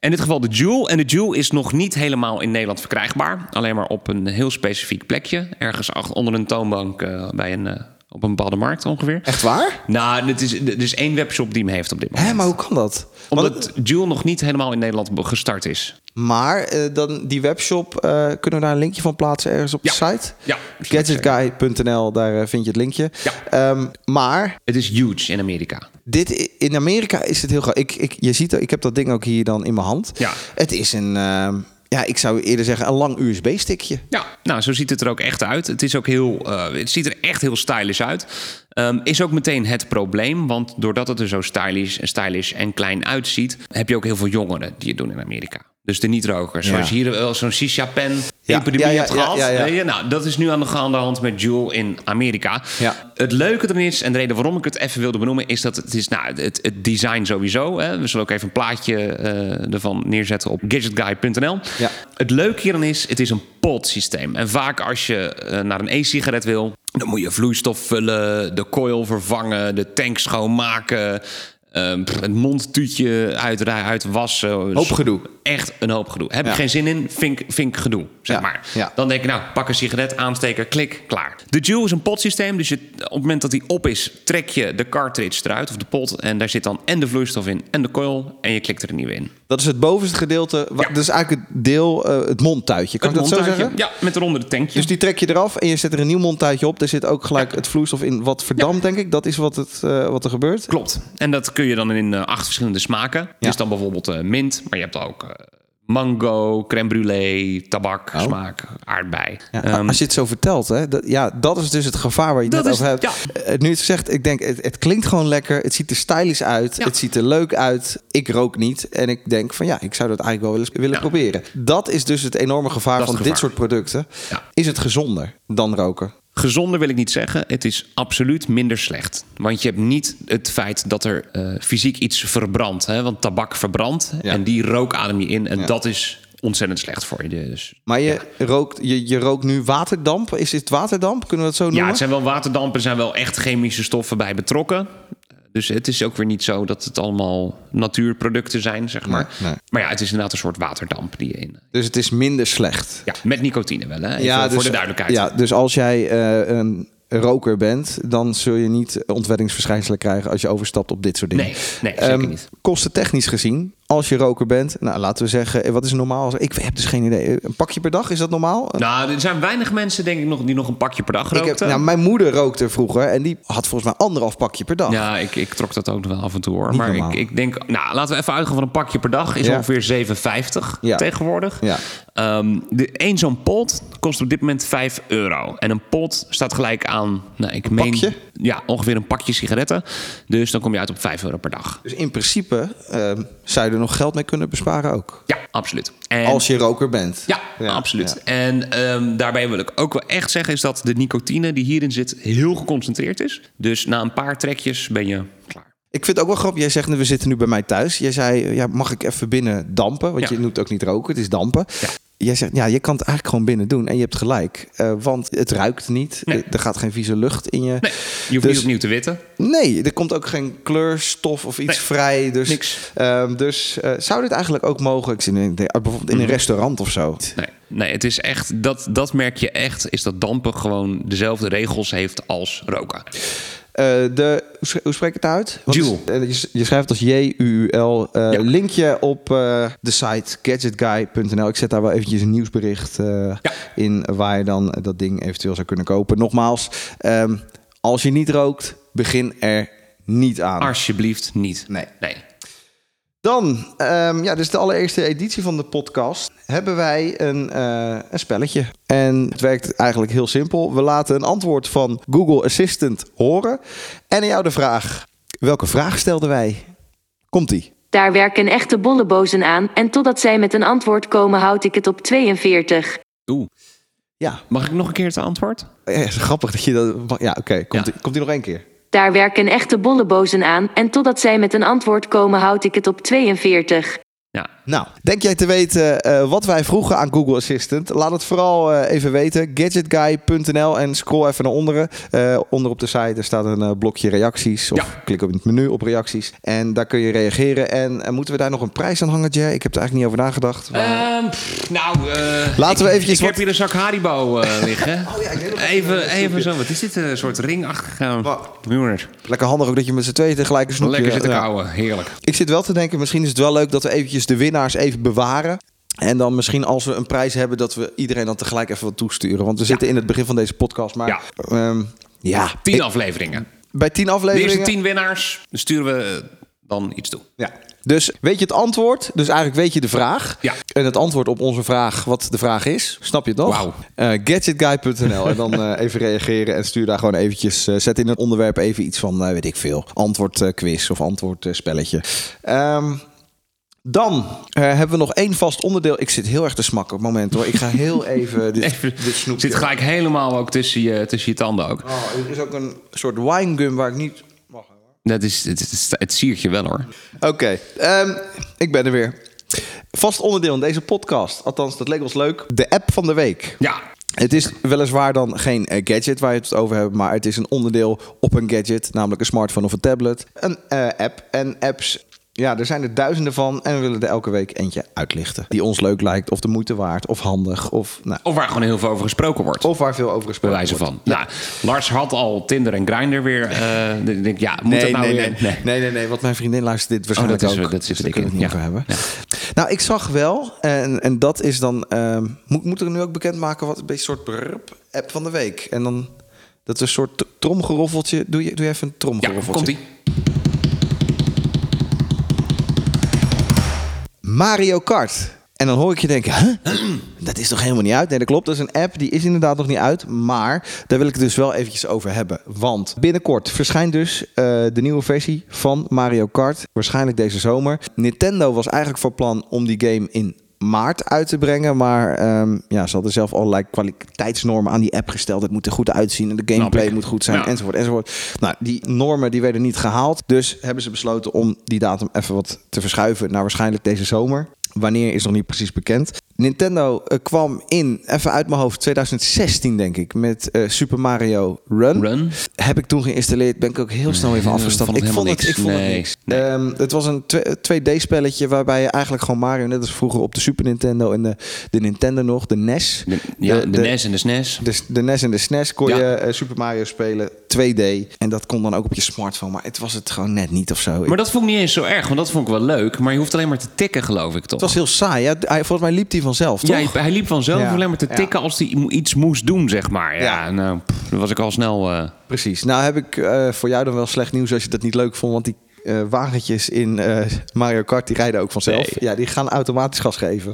In dit geval de Juul. En de Juul is nog niet helemaal in Nederland verkrijgbaar. Alleen maar op een heel specifiek plekje. Ergens onder een toonbank eh, bij een, eh, op een bepaalde markt ongeveer. Echt waar? Nou, het is, er is één webshop die hem heeft op dit moment. Hè, maar hoe kan dat? Want Omdat Juul nog niet helemaal in Nederland gestart is. Maar eh, dan die webshop, eh, kunnen we daar een linkje van plaatsen ergens op de Ja. site? Ja, Gadgetguy.nl, daar eh, vind je het linkje. Ja. Ehm, maar Het is huge in Amerika. dit, in Amerika is het heel graag. Ik, ik, je ziet, ik heb dat ding ook hier dan in mijn hand. Ja. Het is een, ehm, ja, ik zou eerder zeggen, een lang USB-stickje. Ja, nou, zo ziet het er ook echt uit. Het, is ook heel, eh, het ziet er echt heel stylish uit. Ehm, is ook meteen het probleem, want doordat het er zo stylish, stylish en klein uitziet, heb je ook heel veel jongeren die het doen in Amerika. Dus de niet-rokers. Zoals hier wel zo'n shisha-pen epidemie ja, ja, hebt ja, gehad. ja? Nou, dat is nu aan de, aan de hand met Juul in Amerika. Ja. Het leuke erin is, en de reden waarom ik het even wilde benoemen, is dat het is nou, het, het design sowieso. Hè. We zullen ook even een plaatje eh, ervan neerzetten op gadgetguy.nl. Ja. Het leuke hieran is, het is een potsysteem. En vaak als je eh, naar een e-sigaret wil, dan moet je vloeistof vullen, de coil vervangen, de tank schoonmaken, ehm, het mondtuutje uit, uitwassen. Hoop gedoe. Echt een hoop gedoe. Heb Ja. ik geen zin in, vind ik gedoe, zeg Ja, maar. ja. Dan denk ik, nou, pak een sigaret, aansteker, klik, klaar. De Juul is een potsysteem, dus je, op het moment dat die op is, trek je de cartridge eruit, of de pot, en daar zit dan en de vloeistof in en de coil, en je klikt er een nieuwe in. Dat is het bovenste gedeelte. Dat is eigenlijk het deel, eh, het mondtuitje. Kan Het ik dat zo mondtuitje, zeggen? Ja, met eronder de tankje. Dus die trek je eraf en je zet er een nieuw mondtuitje op. Er zit ook gelijk het vloeistof in wat verdampt, denk ik. Dat is wat, het, eh, wat er gebeurt. Klopt. En dat kun je dan in eh, acht verschillende smaken. Dus dan bijvoorbeeld mint, maar je hebt ook mango, crème brûlée, tabak, smaak, aardbei. Ja, Ehm, als je het zo vertelt, hè, dat, ja, dat is dus het gevaar waar je het Dat net is- over hebt. ja. Eh, nu het zegt, ik denk, het, het klinkt gewoon lekker. Het ziet er stylish uit. Ja. Het ziet er leuk uit. Ik rook niet. En ik denk van ja, ik zou dat eigenlijk wel willen, willen Ja. proberen. Dat is dus het enorme gevaar Dat van dit soort producten. Ja. Is het gezonder dan roken? Gezonder wil ik niet zeggen. Het is absoluut minder slecht. Want je hebt niet het feit dat er eh, fysiek iets verbrandt. Hè? Want tabak verbrandt Ja. en die rook adem je in. En Ja. dat is ontzettend slecht voor je. Dus Maar je, rookt, je, je rookt nu waterdamp. Is dit waterdamp? Kunnen we dat zo noemen? Ja, het zijn wel waterdampen, er zijn wel echt chemische stoffen bij betrokken. Dus het is ook weer niet zo dat het allemaal natuurproducten zijn, zeg maar. Nee, nee. Maar ja, het is inderdaad een soort waterdamp die je in. Dus het is minder slecht. Ja, met nicotine wel, hè? Even voor de duidelijkheid. Ja, dus als jij eh, een roker bent, dan zul je niet ontwenningsverschijnselen krijgen als je overstapt op dit soort dingen. Nee, nee, zeker Ehm, niet. Kostentechnisch gezien, als je roker bent, nou laten we zeggen, eh, wat is normaal? Ik heb dus geen idee. Een pakje per dag, is dat normaal? Nou, er zijn weinig mensen, denk ik, nog, die nog een pakje per dag ik heb, rookten. nou, mijn moeder rookte vroeger en die had volgens mij anderhalf pakje per dag. Ja, ik, ik trok dat ook nog wel af en toe hoor. Niet maar ik, ik denk, nou, laten we even uitgaan van een pakje per dag is Ja. ongeveer 7,50 Ja. tegenwoordig. Ja. Ehm, de, één zo'n pot kost op dit moment 5 euro. En een pot staat gelijk aan, nou, ik meen, pakje? Ja, ongeveer een pakje sigaretten. Dus dan kom je uit op 5 euro per dag. Dus in principe ehm, zou je er nog geld mee kunnen besparen ook. Ja, absoluut. En, Als je roker bent. ja, Ja, absoluut. ja. En ehm, daarbij wil ik ook wel echt zeggen... is dat de nicotine die hierin zit heel geconcentreerd is. Dus na een paar trekjes ben je klaar. Ik vind het ook wel grappig. Jij zegt, we zitten nu bij mij thuis. Jij zei, ja, mag ik even binnen dampen? Want Ja. je noemt ook niet roken, het is dampen. Ja. Jij zegt, ja, je kan het eigenlijk gewoon binnen doen. En je hebt gelijk. Eh, want het ruikt niet. Nee. Er- gaat geen vieze lucht in je. Nee, je hoeft Dus- niet opnieuw te witten. Nee, er komt ook geen kleurstof of iets Nee, vrij. Dus, niks. ehm, dus eh, zou dit eigenlijk ook mogen? Ik zie in, bijvoorbeeld in een Mhm. restaurant of zo. Nee, nee het is echt, dat, dat merk je echt, is dat dampen gewoon dezelfde regels heeft als roken. Eh, de, hoe spreek ik het uit? Is- eh, je, schrijft als J-U-U-L. Eh, Ja. Linkje op de site gadgetguy.nl. Ik zet daar wel eventjes een nieuwsbericht Ja. in waar je dan dat ding eventueel zou kunnen kopen. Nogmaals, ehm, als je niet rookt, begin er niet aan. Alsjeblieft niet. Nee. Nee. Dan, ehm, ja, dus de allereerste editie van de podcast, hebben wij een, eh, een spelletje. En het werkt eigenlijk heel simpel. We laten een antwoord van Google Assistant horen. En aan jou de vraag, welke vraag stelden wij? Komt-ie. Daar werken echte bollebozen aan en totdat zij met een antwoord komen houd ik het op 42. Oeh, Ja, mag ik nog een keer het antwoord? ja is grappig dat je dat... Ja, oké, komt-ie Ja. komt-ie nog één keer. Daar werken echte bollebozen aan en totdat zij met een antwoord komen houd ik het op 42. Ja. Nou, denk jij te weten eh, wat wij vroegen aan Google Assistant? Laat het vooral eh, even weten. Gadgetguy.nl en scroll even naar onderen. Eh, onder op de site er staat een eh, blokje reacties. Of Ja. klik op het menu op reacties. En daar kun je reageren. En moeten we daar nog een prijs aan hangen, Jay? Ik heb er eigenlijk niet over nagedacht. Maar- Ehm, pff, nou, eh, Laten we ik- eventjes Ik heb hier een zak Haribo liggen. Oh ja, ik weet nog even, even zo. Wat is dit? Een soort ringachtig. Uh? Jongens, Lekker handig ook dat je met z'n tweeën tegelijk een snoepje... lekker zitten Ja. kauwen. Heerlijk. Ik zit wel te denken, misschien is het wel leuk dat we eventjes de winnaars even bewaren. En dan misschien als we een prijs hebben, dat we iedereen dan tegelijk even wat toesturen. Want we zitten in het begin van deze podcast. Maar Ja. ehm, ja. Tien Ik- afleveringen. bij tien afleveringen. eerste tien winnaars sturen we eh, dan iets toe. Ja. Dus weet je het antwoord? Dus eigenlijk weet je de vraag. Ja. En het antwoord op onze vraag, wat de vraag is. Snap je het nog? Wauw. Eh, gadgetguy.nl en dan eh, even reageren en stuur daar gewoon eventjes. zet in het onderwerp even iets van, weet ik veel. Antwoord eh, quiz of antwoord eh, spelletje. Ehm, dan eh, hebben we nog één vast onderdeel. Ik zit heel erg te smakken op het moment hoor. Ik ga heel even dit, Even, dit snoepje... zit gelijk helemaal ook tussen je, tussen je tanden ook. Oh, er is ook een soort winegum waar ik niet... Even. Dat is, het, het, het siertje wel hoor. Oké, ehm, ik ben er weer. Vast onderdeel in deze podcast. Althans, dat leek ons leuk. De app van de week. Ja. Het is weliswaar dan geen eh, gadget waar je het over hebt, maar het is een onderdeel op een gadget, namelijk een smartphone of een tablet. Een eh, app. En apps, ja, er zijn er duizenden van en we willen er elke week eentje uitlichten. Die ons leuk lijkt, of de moeite waard, of handig, of, nou, Of waar gewoon heel veel over gesproken wordt. of waar veel over gesproken wordt. van. Nou, Lars had al Tinder en Grindr weer. eh, denk ik, ja, moet Nee, dat nou nee, weer? nee, nee, nee, nee, want mijn vriendin luistert dit waarschijnlijk dat is- ook. dat zit dus het in. Ja. hebben. Nou, ik zag wel, en, en dat is dan... ehm moet, moet er nu ook bekendmaken wat een beetje een soort brrp app van de week. En dan, dat is een soort tromgeroffeltje. Doe je, doe je even een Ja, tromgeroffeltje. komt-ie. Mario Kart. En dan hoor ik je denken, dat is toch helemaal niet uit? Nee, dat klopt. Dat is een app, die is inderdaad nog niet uit. Maar daar wil ik het dus wel eventjes over hebben. Want binnenkort verschijnt dus eh, de nieuwe versie van Mario Kart. Waarschijnlijk deze zomer. Nintendo was eigenlijk van plan om die game in maart uit te brengen. Maar ehm, ja, ze hadden zelf allerlei kwaliteitsnormen aan die app gesteld. Het moet er goed uitzien en de gameplay moet goed zijn Ja. enzovoort enzovoort. Nou, die normen die werden niet gehaald. Dus hebben ze besloten om die datum even wat te verschuiven naar waarschijnlijk deze zomer. Wanneer is nog niet precies bekend. Nintendo eh, kwam in, even uit mijn hoofd, 2016 denk ik, met eh, Super Mario Run. Run. Heb ik toen geïnstalleerd, ben ik ook heel snel even Nee, afgestapt. vond het ik vond het, helemaal ik vond het niks. niks. Ehm, het was een 2D-spelletje waarbij je eigenlijk gewoon Mario, net als vroeger op de Super Nintendo en de, de Nintendo nog, de NES. De, ja, de, de- NES en de SNES. de, de NES en de SNES kon Ja. je eh, Super Mario spelen, 2D. En dat kon dan ook op je smartphone, maar het was het gewoon net niet of zo. Maar dat vond ik niet eens zo erg, want dat vond ik wel leuk. Maar je hoeft alleen maar te tikken, geloof ik toch? Was heel saai. Ja, hij, volgens mij liep hij vanzelf, toch? Ja, hij- liep vanzelf Ja. alleen maar te tikken als hij iets moest doen, zeg maar. Ja, nou, pff, dan was ik al snel... eh, Precies. Nou heb ik eh, voor jou dan wel slecht nieuws als je dat niet leuk vond. Want die eh, wagentjes in Mario Kart die rijden ook vanzelf. Nee. Ja, die gaan automatisch gas geven.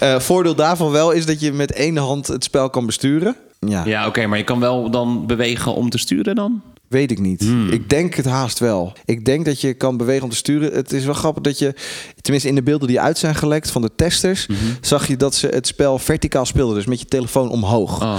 Eh, voordeel daarvan wel is dat je met één hand het spel kan besturen. Ja, Ja, oké, maar je kan wel dan bewegen om te sturen dan? Weet ik niet. Ik denk het haast wel. Ik denk dat je kan bewegen om te sturen. Het is wel grappig dat je, tenminste in de beelden die uit zijn gelekt van de testers, zag je dat ze het spel verticaal speelden. Dus met je telefoon omhoog. Oh.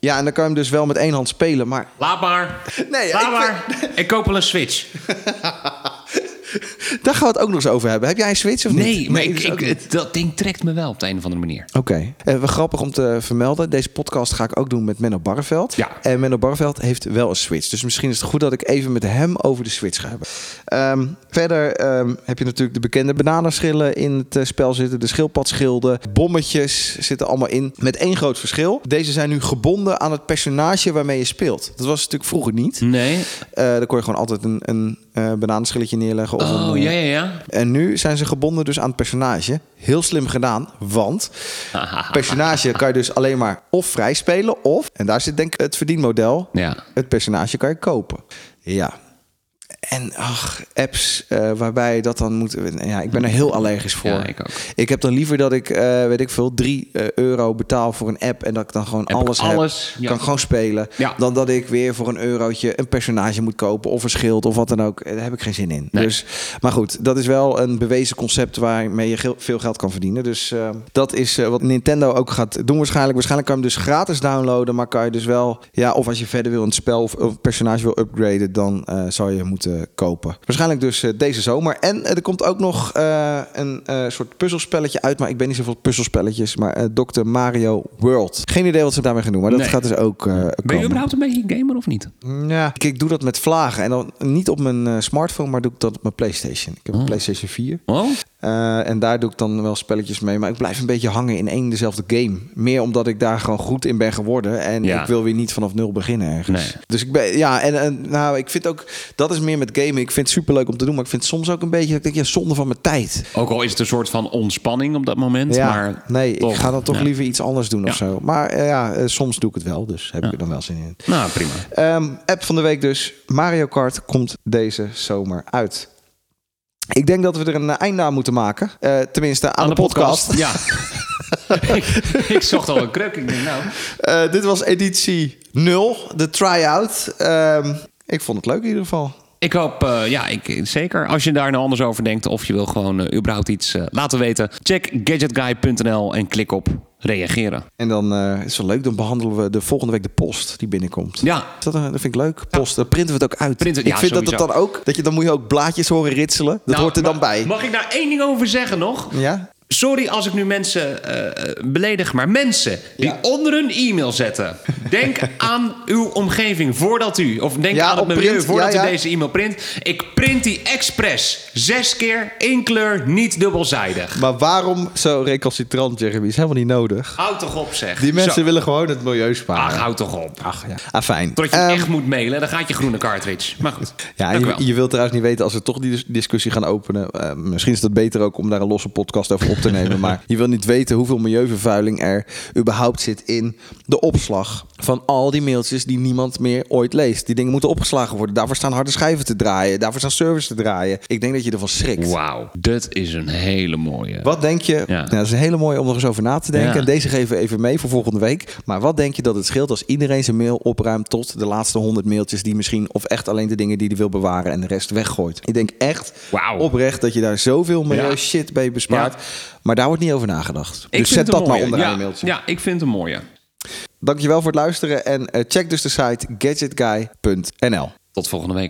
Ja, en dan kan je hem dus wel met één hand spelen. Maar Laat maar. Nee, Laat ik maar. Ik koop wel een Switch. Daar gaan we het ook nog eens over hebben. Heb jij een Switch of niet? Nee, maar ik, dat ding trekt me wel op de een of andere manier. Oké. Eh, wel grappig om te vermelden. Deze podcast ga ik ook doen met Menno Barreveld. Ja. En Menno Barreveld heeft wel een Switch. Dus misschien is het goed dat ik even met hem over de Switch ga hebben. Ehm, verder ehm, heb je natuurlijk de bekende bananenschillen in het eh, spel zitten. De schildpadschilden. Bommetjes zitten allemaal in. Met één groot verschil. Deze zijn nu gebonden aan het personage waarmee je speelt. Dat was natuurlijk vroeger niet. Nee. Eh dan kon je gewoon altijd een, een eh bananenschilletje neerleggen. Of Oh, een, eh, ja, ja, ja. en nu zijn ze gebonden dus aan het personage. Heel slim gedaan, want personage kan je dus alleen maar of vrij spelen of, en daar zit denk ik het verdienmodel, Ja. het personage kan je kopen. Ja. En ach, apps eh, waarbij dat dan moet. Ja, ik ben er heel allergisch voor. Ja, ik ook. Ik heb dan liever dat ik, eh, weet ik veel, 3 euro betaal voor een app en dat ik dan gewoon alles, alles, heb. ja. Kan gewoon spelen. Ja. Dan dat ik weer voor een eurotje een personage moet kopen of een schild of wat dan ook. Eh, Daar heb ik geen zin in. Nee. Dus, maar goed, dat is wel een bewezen concept waarmee je veel geld kan verdienen. Dus eh, dat is eh, wat Nintendo ook gaat doen waarschijnlijk. Waarschijnlijk kan je hem dus gratis downloaden, maar kan je dus wel, ja, of als je verder wil in het spel of, of een personage wil upgraden, dan eh zou je moeten kopen. Waarschijnlijk dus eh, deze zomer. En eh, er komt ook nog eh, een eh, soort puzzelspelletje uit, maar ik ben niet zoveel puzzelspelletjes, maar eh Dr. Mario World. Geen idee wat ze daarmee gaan doen, maar dat Nee. gaat dus ook eh Ben je überhaupt een beetje gamer of niet? Ja, ik, ik doe dat met vlagen. En dan niet op mijn eh, smartphone, maar doe ik dat op mijn PlayStation. Ik heb een Oh. PlayStation 4. Oh? Eh, en daar doe ik dan wel spelletjes mee. Maar ik blijf een beetje hangen in één dezelfde game. Meer omdat ik daar gewoon goed in ben geworden. En Ja. ik wil weer niet vanaf nul beginnen ergens. Nee. Dus ik ben, ja, en, en nou, ik vind ook, dat is meer met gamen. Ik vind het superleuk om te doen. Maar ik vind het soms ook een beetje, dat ik denk, ja, zonde van mijn tijd. Ook al is het een soort van ontspanning op dat moment. Ja, maar nee, toch, ik ga dan toch liever iets anders doen of zo. Maar eh, ja, eh, soms doe ik het wel. Dus heb ik er dan wel zin in. Nou, prima. Ehm, app van de week dus. Mario Kart komt deze zomer uit. Ik denk dat we er een einde aan moeten maken. Eh, tenminste, aan, de, podcast. Ja. ik, ik zocht al een kruk. Ik denk, nou... Eh, dit was editie 0, de try-out. Ehm, ik vond het leuk in ieder geval. Ik hoop, eh, ja, ik, zeker. Als je daar nou anders over denkt of je wil gewoon überhaupt iets laten weten, check gadgetguy.nl en klik op reageren. En dan eh, is het leuk, dan behandelen we de volgende week de post die binnenkomt. Ja, Dat, dat vind ik leuk. Post, dan printen we het ook uit. Printen- ik ja, vind dat sowieso. dan ook, dat je dan moet je ook blaadjes horen ritselen. Dat Nou, hoort er dan bij. Mag ik daar één ding over zeggen nog? Ja? Sorry als ik nu mensen eh, beledig, maar mensen die Ja. onder hun e-mail zetten. Denk aan uw omgeving voordat u, of denk Ja, aan het milieu print. voordat Ja, u deze e-mail print. Ik print die expres zes keer in kleur, niet dubbelzijdig. Maar waarom zo recalcitrant, Jeremy? Is helemaal niet nodig. Houd toch op, zeg. Die mensen Zo. willen gewoon het milieu sparen. Ach, houd toch op. Ach ja. Ah, fijn. Totdat je Ehm, echt moet mailen, dan gaat je groene cartridge. Maar goed. Ja, je, wilt trouwens niet weten als we toch die dis- discussie gaan openen. eh, misschien is het beter ook om daar een losse podcast over op te nemen. maar je wil niet weten hoeveel milieuvervuiling er überhaupt zit in de opslag van al die mailtjes die niemand meer ooit leest. Die dingen moeten opgeslagen worden. Daarvoor staan harde schijven te draaien. Daarvoor staan servers te draaien. Ik denk dat je ervan schrikt. Wauw, dat is een hele mooie. Wat denk je? Ja. Nou, dat is een hele mooie om nog eens over na te denken. Ja. En deze geven we even mee voor volgende week. Maar wat denk je dat het scheelt als iedereen zijn mail opruimt tot de laatste 100 mailtjes die misschien of echt alleen de dingen die hij wil bewaren en de rest weggooit? Ik denk echt oprecht dat je daar zoveel milieu Ja. shit bij bespaart. Maar daar wordt niet over nagedacht. Ik dus zet dat maar onderaan ja, een mailtje. Ja, ik vind het een mooie. Dankjewel voor het luisteren en eh, check dus de site gadgetguy.nl. Tot volgende week.